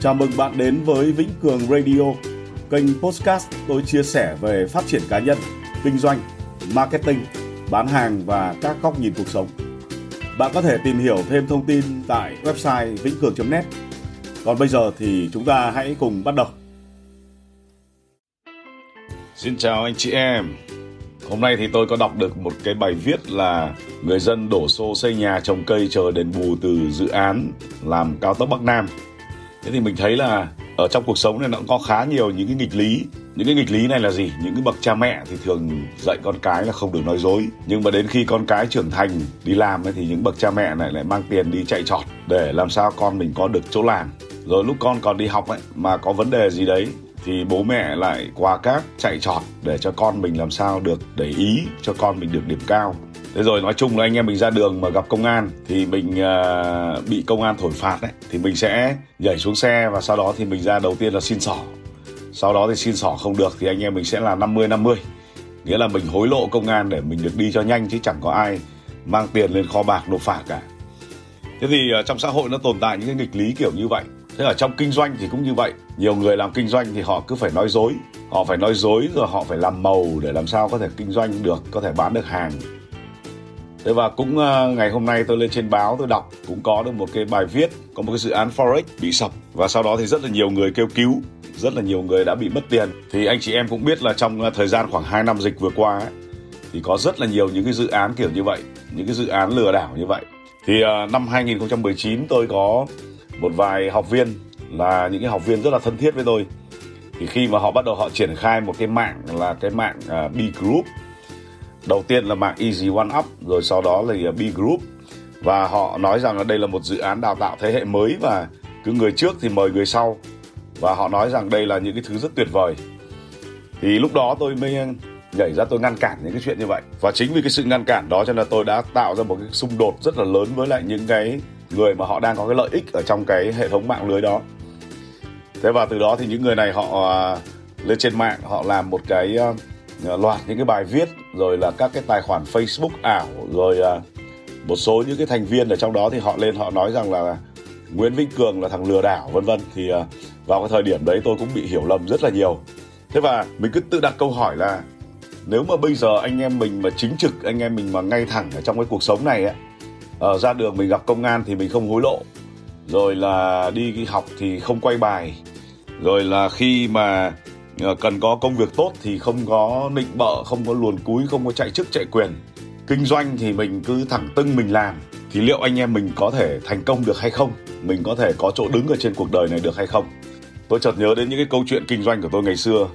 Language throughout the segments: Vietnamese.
Chào mừng bạn đến với Vĩnh Cường Radio, kênh podcast tôi chia sẻ về phát triển cá nhân, kinh doanh, marketing, bán hàng và các góc nhìn cuộc sống. Bạn có thể tìm hiểu thêm thông tin tại website vĩnh Còn bây giờ thì chúng ta hãy cùng bắt đầu. Xin chào anh chị em. Hôm nay thì tôi có đọc được một cái bài viết là người dân đổ xô xây nhà trồng cây chờ đền bù từ dự án làm cao tốc Bắc Nam. Thế thì mình thấy là ở trong cuộc sống này nó cũng có khá nhiều những cái nghịch lý. Những cái nghịch lý này là gì? Những cái bậc cha mẹ thì thường dạy con cái là không được nói dối. Nhưng mà đến khi con cái trưởng thành đi làm ấy, thì những bậc cha mẹ này lại mang tiền đi chạy trọt để làm sao con mình có được chỗ làm. Rồi lúc con còn đi học ấy mà có vấn đề gì đấy thì bố mẹ lại qua cát chạy trọt để cho con mình làm sao được để ý cho con mình được điểm cao. Thế rồi nói chung là anh em mình ra đường mà gặp công an thì mình uh, bị công an thổi phạt đấy thì mình sẽ nhảy xuống xe và sau đó thì mình ra đầu tiên là xin sỏ sau đó thì xin sỏ không được thì anh em mình sẽ là 50 50 nghĩa là mình hối lộ công an để mình được đi cho nhanh chứ chẳng có ai mang tiền lên kho bạc nộp phạt cả. Thế thì uh, trong xã hội nó tồn tại những cái nghịch lý kiểu như vậy thế ở trong kinh doanh thì cũng như vậy. Nhiều người làm kinh doanh thì họ cứ phải nói dối. Họ phải nói dối rồi họ phải làm màu để làm sao có thể kinh doanh được có thể bán được hàng. Thế và cũng ờ, ngày hôm nay tôi lên trên báo tôi đọc cũng có được một cái bài viết có một cái dự án forex bị sập. Và sau đó thì rất là nhiều người kêu cứu rất là nhiều người đã bị mất tiền. Thì anh chị em cũng biết là trong ờ, thời gian khoảng 2 năm dịch vừa qua ấy, thì có rất là nhiều những cái dự án kiểu như vậy những cái dự án lừa đảo như vậy. Thì ờ, năm 2019 tôi có một vài học viên là những cái học viên rất là thân thiết với tôi. Thì khi mà họ bắt đầu họ triển khai một cái mạng là cái mạng uh, B Group. Đầu tiên là mạng Easy One Up rồi sau đó là à, B Group. Và họ nói rằng là đây là một dự án đào tạo thế hệ mới và cứ người trước thì mời người sau. Và họ nói rằng đây là những cái thứ rất tuyệt vời. Thì lúc đó tôi mới nhảy ra tôi ngăn cản những cái chuyện như vậy. Và chính vì cái sự ngăn cản đó cho nên là tôi đã tạo ra một cái xung đột rất là lớn với lại những cái người mà họ đang có cái lợi ích ở trong cái hệ thống mạng lưới đó. Thế và từ đó thì những người này họ à, lên trên mạng, họ làm một cái à, loạt những cái bài viết, rồi là các cái tài khoản Facebook ảo, rồi à, một số những cái thành viên ở trong đó thì họ lên họ nói rằng là Nguyễn Vĩnh Cường là thằng lừa đảo, vân vân. Thì vào cái thời điểm đấy tôi cũng bị hiểu lầm rất là nhiều. Thế và mình cứ tự đặt câu hỏi là nếu mà bây giờ anh em mình mà chính trực, anh em mình mà ngay thẳng ở trong cái cuộc sống này ấy ở ra đường mình gặp công an thì mình không hối lộ. Rồi là đi học thì không quay bài. Rồi là khi mà ờ, cần có công việc tốt thì không có nịnh bợ, không có luồn cúi, không có chạy chức chạy quyền. Kinh doanh thì mình cứ thẳng tưng mình làm. Thì liệu anh em mình có thể thành công được hay không? Mình có thể có chỗ đứng ở trên cuộc đời này được hay không? Tôi chợt nhớ đến những cái câu chuyện kinh doanh của tôi ngày xưa.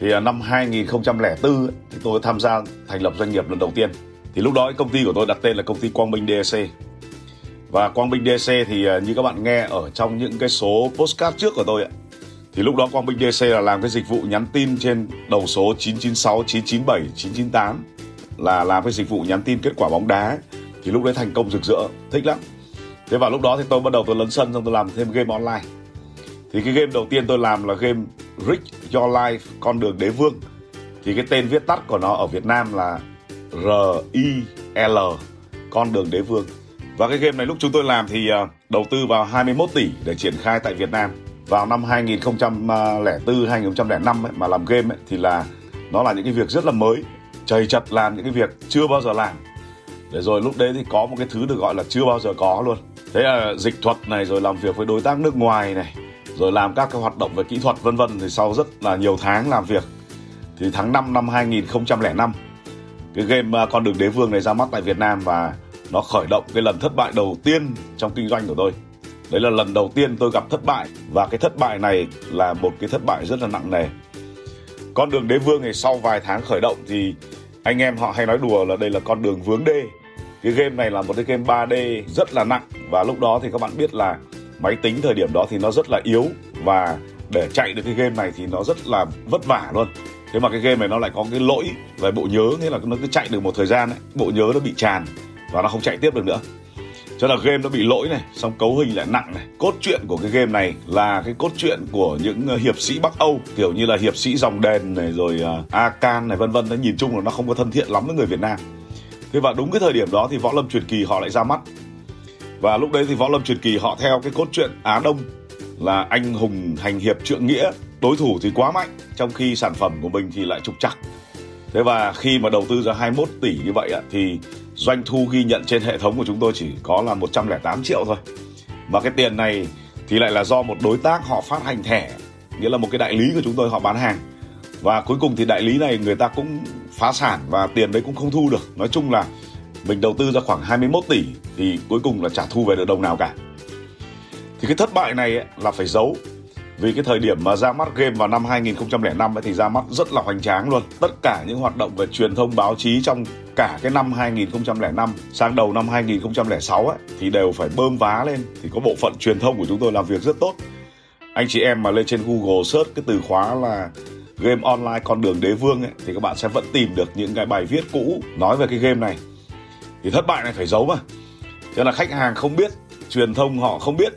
Thì à, năm 2004 thì tôi tham gia thành lập doanh nghiệp lần đầu tiên thì lúc đó công ty của tôi đặt tên là công ty Quang Minh DSC và Quang Minh DSC thì à, như các bạn nghe ở trong những cái số postcard trước của tôi ạ, thì lúc đó Quang Minh DSC là làm cái dịch vụ nhắn tin trên đầu số 996 997 998 là làm cái dịch vụ nhắn tin kết quả bóng đá. Thì lúc đấy thành công rực rỡ, thích lắm. Thế vào lúc đó thì tôi bắt đầu tôi lấn sân, xong tôi làm thêm game online. Thì cái game đầu tiên tôi làm là game Rich Your Life, con đường đế vương. Thì cái tên viết tắt của nó ở Việt Nam là RIL con đường đế vương. Và cái game này lúc chúng tôi làm thì uh, đầu tư vào 21 tỷ để triển khai tại Việt Nam. Vào năm 2004 2005 ấy, mà làm game ấy, thì là nó là những cái việc rất là mới. Chầy chật làm những cái việc chưa bao giờ làm. Để rồi lúc đấy thì có một cái thứ được gọi là chưa bao giờ có luôn. Thế là dịch thuật này rồi làm việc với đối tác nước ngoài này rồi làm các cái hoạt động về kỹ thuật vân vân thì sau rất là nhiều tháng làm việc. Thì tháng 5 năm 2005 cái game à, con đường đế vương này ra mắt tại Việt Nam và nó khởi động cái lần thất bại đầu tiên trong kinh doanh của tôi. Đấy là lần đầu tiên tôi gặp thất bại và cái thất bại này là một cái thất bại rất là nặng nề. Con đường đế vương này sau vài tháng khởi động thì anh em họ hay nói đùa là đây là con đường vướng đê. Cái game này là một cái game 3D rất là nặng và lúc đó thì các bạn biết là máy tính thời điểm đó thì nó rất là yếu và để chạy được cái game này thì nó rất là vất vả luôn thế mà cái game này nó lại có cái lỗi về bộ nhớ nghĩa là nó cứ chạy được một thời gian ấy, bộ nhớ nó bị tràn và nó không chạy tiếp được nữa. Cho là game nó bị lỗi này xong cấu hình lại nặng này. Cốt truyện của cái game này là cái cốt truyện của những ờ, hiệp sĩ bắc âu kiểu như là hiệp sĩ dòng đèn này rồi uh, a can này vân vân. Nó nhìn chung là nó không có thân thiện lắm với người việt nam. Thế và đúng cái thời điểm đó thì võ lâm truyền kỳ họ lại ra mắt. Và lúc đấy thì võ lâm truyền kỳ họ theo cái cốt truyện á đông là anh hùng hành hiệp trượng nghĩa đối thủ thì quá mạnh trong khi sản phẩm của mình thì lại trục trặc. Thế và khi mà đầu tư ra 21 tỷ như vậy thì doanh thu ghi nhận trên hệ thống của chúng tôi chỉ có là 108 triệu thôi. Và cái tiền này thì lại là do một đối tác họ phát hành thẻ nghĩa là một cái đại lý của chúng tôi họ bán hàng. Và cuối cùng thì đại lý này người ta cũng phá sản và tiền đấy cũng không thu được. Nói chung là mình đầu tư ra khoảng 21 tỷ thì cuối cùng là chả thu về được đồng nào cả. Thì cái thất bại này ấy, là phải giấu vì cái thời điểm mà ra mắt game vào năm 2005 ấy thì ra mắt rất là hoành tráng luôn. Tất cả những hoạt động về truyền thông, báo chí trong cả cái năm 2005 sang đầu năm 2006 ấy, thì đều phải bơm vá lên. Thì có bộ phận truyền thông của chúng tôi làm việc rất tốt. Anh chị em mà lên trên Google search cái từ khóa là game online con đường đế vương ấy, thì các bạn sẽ vẫn tìm được những cái bài viết cũ nói về cái game này. Thì thất bại này phải giấu mà. Cho là khách hàng không biết, truyền thông họ không biết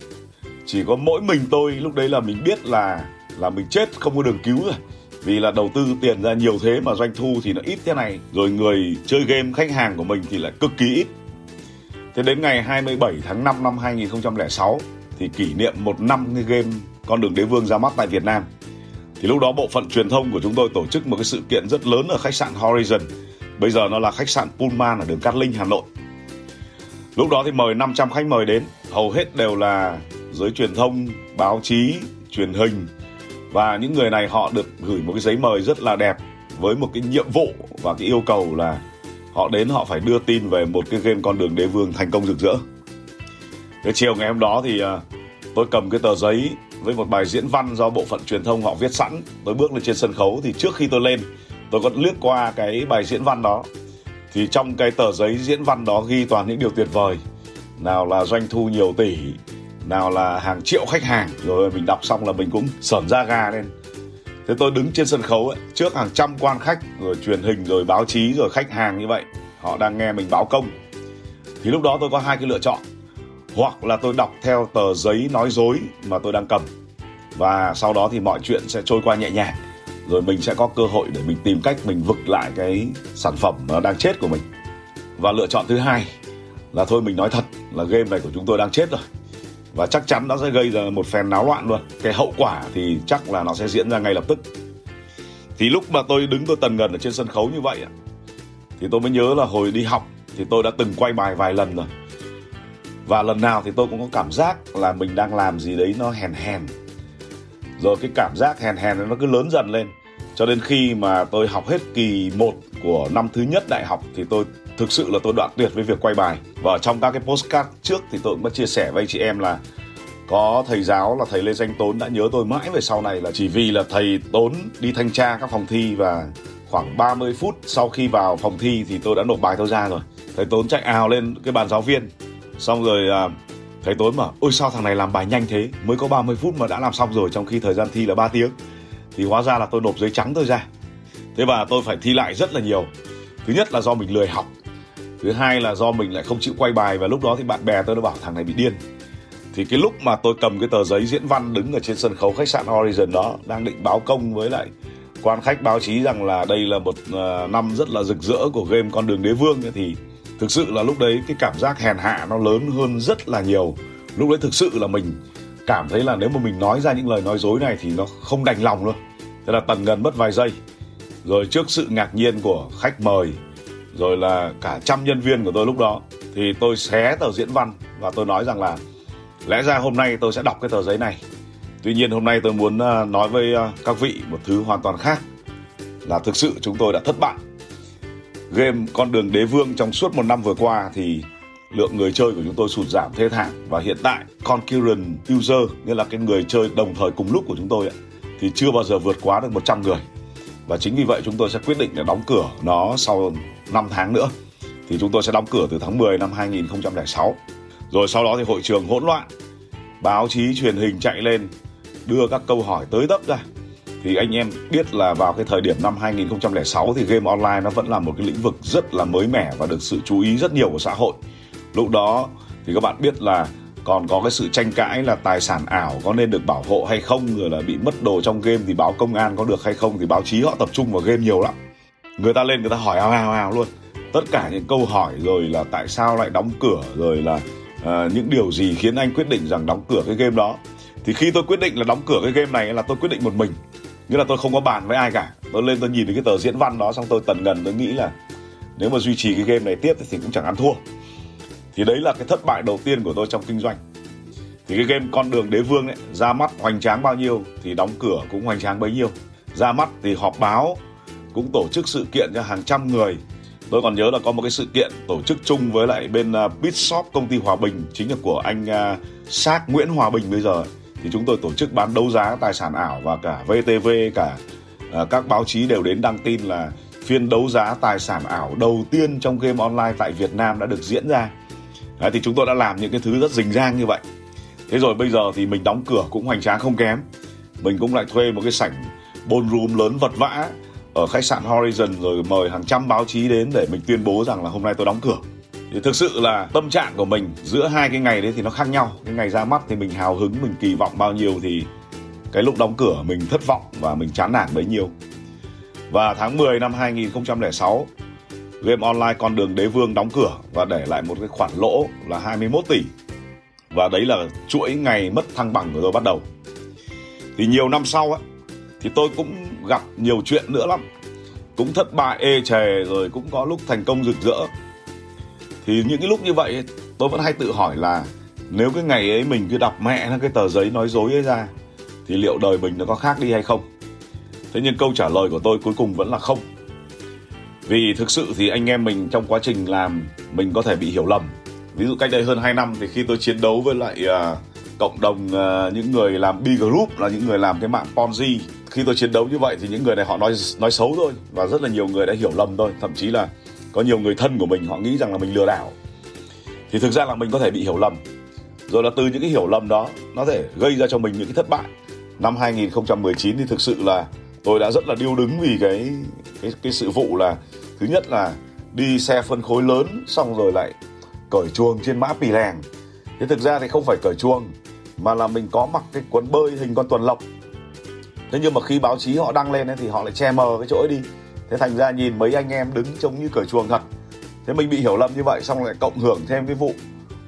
chỉ có mỗi mình tôi, lúc đấy là mình biết là là mình chết, không có đường cứu rồi. Vì là đầu tư tiền ra nhiều thế mà doanh thu thì nó ít thế này. Rồi người chơi game, khách hàng của mình thì lại cực kỳ ít. Thế đến ngày 27 tháng 5 năm 2006 thì kỷ niệm một năm cái game con đường đế vương ra mắt tại Việt Nam. Thì lúc đó bộ phận truyền thông của chúng tôi tổ chức một cái sự kiện rất lớn ở khách sạn Horizon. Bây giờ nó là khách sạn Pullman ở đường Cát Linh, Hà Nội. Lúc đó thì mời 500 khách mời đến. Hầu hết đều là giới truyền thông, báo chí, truyền hình. Và những người này họ được gửi một cái giấy mời rất là đẹp với một cái nhiệm vụ và cái yêu cầu là họ đến họ phải đưa tin về một cái game con đường đế vương thành công rực rỡ. Cái chiều ngày hôm đó thì à, tôi cầm cái tờ giấy với một bài diễn văn do bộ phận truyền thông họ viết sẵn. Tôi bước lên trên sân khấu thì trước khi tôi lên, tôi có lướt qua cái bài diễn văn đó. Thì trong cái tờ giấy diễn văn đó ghi toàn những điều tuyệt vời. Nào là doanh thu nhiều tỷ nào là hàng triệu khách hàng. Rồi mình đọc xong là mình cũng sởn da gà lên. Thế tôi đứng trên sân khấu ấy, trước hàng trăm quan khách rồi truyền hình rồi báo chí rồi khách hàng như vậy. Họ đang nghe mình báo công. Thì lúc đó tôi có hai cái lựa chọn. Hoặc là tôi đọc theo tờ giấy nói dối mà tôi đang cầm. Và sau đó thì mọi chuyện sẽ trôi qua nhẹ nhàng. Rồi mình sẽ có cơ hội để mình tìm cách mình vực lại cái sản phẩm nó đang chết của mình. Và lựa chọn thứ hai là thôi mình nói thật là game này của chúng tôi đang chết rồi và chắc chắn nó sẽ gây ra một phen náo loạn luôn. Cái hậu quả thì chắc là nó sẽ diễn ra ngay lập tức. Thì lúc mà tôi đứng tôi tần ngần ở trên sân khấu như vậy thì tôi mới nhớ là hồi đi học thì tôi đã từng quay bài vài lần rồi. Và lần nào thì tôi cũng có cảm giác là mình đang làm gì đấy nó hèn hèn. Rồi cái cảm giác hèn hèn nó cứ lớn dần lên cho đến khi mà tôi học hết kỳ 1 của năm thứ nhất đại học thì tôi thực sự là tôi đoạn tuyệt với việc quay bài. Và trong các cái postcard trước thì tôi cũng đã chia sẻ với anh chị em là có thầy giáo là thầy Lê Danh Tốn đã nhớ tôi mãi về sau này là chỉ vì là thầy Tốn đi thanh tra các phòng thi và khoảng 30 phút sau khi vào phòng thi thì tôi đã nộp bài tôi ra rồi. Thầy Tốn chạy ào lên cái bàn giáo viên. Xong rồi à, thầy Tốn bảo, ôi, sao thằng này làm bài nhanh thế? Mới có 30 phút mà đã làm xong rồi, trong khi thời gian thi là 3 tiếng thì hóa ra là tôi nộp giấy trắng tôi ra. Thế và tôi phải thi lại rất là nhiều. Thứ nhất là do mình lười học. Thứ hai là do mình lại không chịu quay bài và lúc đó thì bạn bè tôi nó bảo thằng này bị điên. Thì cái lúc mà tôi cầm cái tờ giấy diễn văn đứng ở trên sân khấu khách sạn Horizon đó, đang định báo công với lại quan khách báo chí rằng là đây là một ờ, năm rất là rực rỡ của game con đường đế vương thì thực sự là lúc đấy cái cảm giác hèn hạ nó lớn hơn rất là nhiều. Lúc đấy thực sự là mình cảm thấy là nếu mà mình nói ra những lời nói dối này thì nó không đành lòng luôn. Thế là tần ngần mất vài giây. Rồi trước sự ngạc nhiên của khách mời, rồi là cả trăm nhân viên của tôi lúc đó, thì tôi xé tờ diễn văn và tôi nói rằng là, lẽ ra hôm nay tôi sẽ đọc cái tờ giấy này. Tuy nhiên hôm nay tôi muốn ờ, nói với ờ, các vị một thứ hoàn toàn khác, là thực sự chúng tôi đã thất bại. Game con đường đế vương trong suốt một năm vừa qua thì lượng người chơi của chúng tôi sụt giảm thê thảm. Và hiện tại concurrent user nghĩa là cái người chơi đồng thời cùng lúc của chúng tôi ấy, thì chưa bao giờ vượt quá được 100 người. Và chính vì vậy chúng tôi sẽ quyết định để đóng cửa nó sau 5 tháng nữa. Thì chúng tôi sẽ đóng cửa từ tháng 10 năm 2006 rồi sau đó thì hội trường hỗn loạn báo chí truyền hình chạy lên đưa các câu hỏi tới tấp ra. Thì anh em biết là vào cái thời điểm năm 2006 thì game online nó vẫn là một cái lĩnh vực rất là mới mẻ và được sự chú ý rất nhiều của xã hội lúc đó thì các bạn biết là còn có cái sự tranh cãi là tài sản ảo có nên được bảo hộ hay không rồi là bị mất đồ trong game thì báo công an có được hay không thì báo chí họ tập trung vào game nhiều lắm. Người ta lên người ta hỏi ào ào ào luôn. Tất cả những câu hỏi rồi là tại sao lại đóng cửa rồi là uh, những điều gì khiến anh quyết định rằng đóng cửa cái game đó. Thì khi tôi quyết định là đóng cửa cái game này là tôi quyết định một mình. Nghĩa là tôi không có bàn với ai cả. Tôi lên tôi nhìn thấy cái tờ diễn văn đó xong tôi tần ngần tôi nghĩ là nếu mà duy trì cái game này tiếp thì cũng chẳng ăn thua thì đấy là cái thất bại đầu tiên của tôi trong kinh doanh. Thì cái game con đường đế vương ấy ra mắt hoành tráng bao nhiêu thì đóng cửa cũng hoành tráng bấy nhiêu. Ra mắt thì họp báo cũng tổ chức sự kiện cho hàng trăm người. Tôi còn nhớ là có một cái sự kiện tổ chức chung với lại bên uh, Bitshop công ty Hòa Bình chính là của anh à, uh, Sát Nguyễn Hòa Bình bây giờ. Thì chúng tôi tổ chức bán đấu giá tài sản ảo và cả VTV cả uh, các báo chí đều đến đăng tin là phiên đấu giá tài sản ảo đầu tiên trong game online tại Việt Nam đã được diễn ra. Đấy, thì chúng tôi đã làm những cái thứ rất rình rang như vậy. Thế rồi bây giờ thì mình đóng cửa cũng hoành tráng không kém. Mình cũng lại thuê một cái sảnh ballroom lớn vật vã ở khách sạn Horizon rồi mời hàng trăm báo chí đến để mình tuyên bố rằng là hôm nay tôi đóng cửa. Thì thực sự là tâm trạng của mình giữa hai cái ngày đấy thì nó khác nhau. Cái ngày ra mắt thì mình hào hứng mình kỳ vọng bao nhiêu thì cái lúc đóng cửa mình thất vọng và mình chán nản bấy nhiêu. Và tháng 10 năm 2006 game online con đường đế vương đóng cửa và để lại một cái khoản lỗ là 21 tỷ. Và đấy là chuỗi ngày mất thăng bằng của tôi bắt đầu. Thì nhiều năm sau ấy thì tôi cũng gặp nhiều chuyện nữa lắm. Cũng thất bại, ê chề, rồi cũng có lúc thành công rực rỡ. Thì những cái lúc như vậy, tôi vẫn hay tự hỏi là nếu cái ngày ấy mình cứ đọc mẹ nó, cái tờ giấy nói dối ấy ra, thì liệu đời mình nó có khác đi hay không? Thế nhưng câu trả lời của tôi cuối cùng vẫn là không vì thực sự thì anh em mình trong quá trình làm mình có thể bị hiểu lầm. Ví dụ cách đây hơn 2 năm thì khi tôi chiến đấu với lại uh, cộng đồng uh, những người làm B group là những người làm cái mạng Ponzi khi tôi chiến đấu như vậy thì những người này họ nói nói xấu thôi và rất là nhiều người đã hiểu lầm thôi thậm chí là có nhiều người thân của mình họ nghĩ rằng là mình lừa đảo. Thì thực ra là mình có thể bị hiểu lầm. Rồi là từ những cái hiểu lầm đó nó thể gây ra cho mình những cái thất bại. Năm 2019 thì thực sự là tôi đã rất là điêu đứng vì cái cái cái sự vụ là thứ nhất là đi xe phân khối lớn xong rồi lại cởi chuồng trên mã pì lèng thế thực ra thì không phải cởi chuồng mà là mình có mặc cái quần bơi hình con tuần lộc. Thế nhưng mà khi báo chí họ đăng lên ấy, thì họ lại che mờ cái chỗ ấy đi. Thế thành ra nhìn mấy anh em đứng trông như cởi chuồng thật. Thế mình bị hiểu lầm như vậy xong lại cộng hưởng thêm cái vụ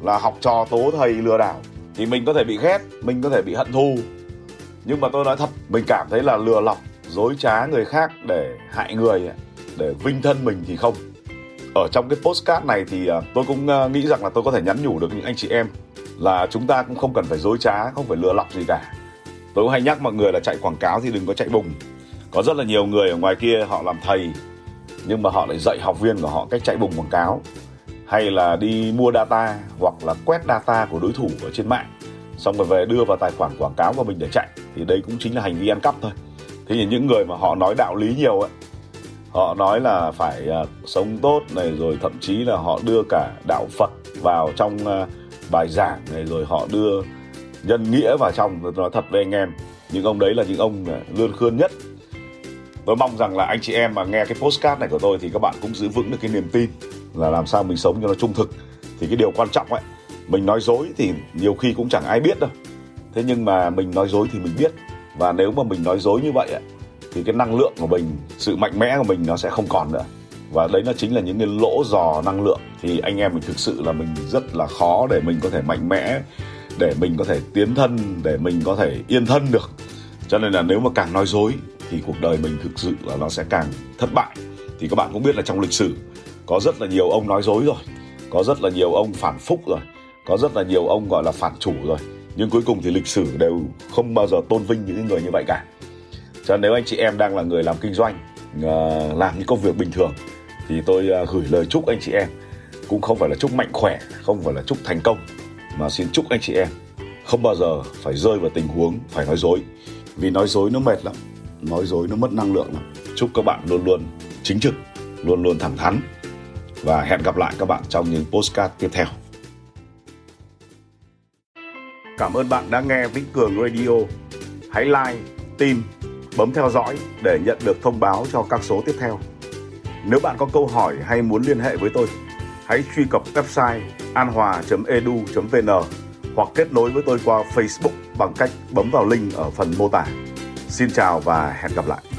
là học trò tố thầy lừa đảo. Thì mình có thể bị ghét mình có thể bị hận thù. Nhưng mà tôi nói thật mình cảm thấy là lừa lọc dối trá người khác để hại người để vinh thân mình thì không. Ở trong cái postcard này thì à, tôi cũng à, nghĩ rằng là tôi có thể nhắn nhủ được những anh chị em là chúng ta cũng không cần phải dối trá, không phải lừa lọc gì cả. Tôi cũng hay nhắc mọi người là chạy quảng cáo thì đừng có chạy bùng. Có rất là nhiều người ở ngoài kia họ làm thầy, nhưng mà họ lại dạy học viên của họ cách chạy bùng quảng cáo. Hay là đi mua data hoặc là quét data của đối thủ ở trên mạng, xong rồi về đưa vào tài khoản quảng cáo của mình để chạy. Thì đây cũng chính là hành vi ăn cắp thôi. Thế thì những người mà họ nói đạo lý nhiều ấy họ nói là phải uh, sống tốt này rồi thậm chí là họ đưa cả đạo phật vào trong uh, bài giảng này rồi họ đưa nhân nghĩa vào trong. Tôi nói thật với anh em những ông đấy là những ông à, lươn khươn nhất. Tôi mong rằng là anh chị em mà nghe cái postcard này của tôi thì các bạn cũng giữ vững được cái niềm tin là làm sao mình sống cho nó trung thực. Thì cái điều quan trọng ấy mình nói dối thì nhiều khi cũng chẳng ai biết đâu. Thế nhưng mà mình nói dối thì mình biết. Và nếu mà mình nói dối như vậy ấy, thì cái năng lượng của mình, sự mạnh mẽ của mình nó sẽ không còn nữa. Và đấy nó chính là những cái lỗ dò năng lượng. Thì anh em mình thực sự là mình rất là khó để mình có thể mạnh mẽ, để mình có thể tiến thân, để mình có thể yên thân được. Cho nên là nếu mà càng nói dối thì cuộc đời mình thực sự là nó sẽ càng thất bại. Thì các bạn cũng biết là trong lịch sử, có rất là nhiều ông nói dối rồi, có rất là nhiều ông phản phúc rồi, có rất là nhiều ông gọi là phản chủ rồi. Nhưng cuối cùng thì lịch sử đều không bao giờ tôn vinh những người như vậy cả cho nên nếu anh chị em đang là người làm kinh doanh ờ, làm những công việc bình thường thì tôi ờ, gửi lời chúc anh chị em cũng không phải là chúc mạnh khỏe không phải là chúc thành công mà xin chúc anh chị em không bao giờ phải rơi vào tình huống phải nói dối. Vì nói dối nó mệt lắm nói dối nó mất năng lượng lắm. Chúc các bạn luôn luôn chính trực luôn luôn thẳng thắn và hẹn gặp lại các bạn trong những postcard tiếp theo. Cảm ơn bạn đã nghe Vĩnh Cường Radio. Hãy like, tim, bấm theo dõi để nhận được thông báo cho các số tiếp theo. Nếu bạn có câu hỏi hay muốn liên hệ với tôi, hãy truy cập website anhòa.edu.vn hoặc kết nối với tôi qua Facebook bằng cách bấm vào link ở phần mô tả. Xin chào và hẹn gặp lại.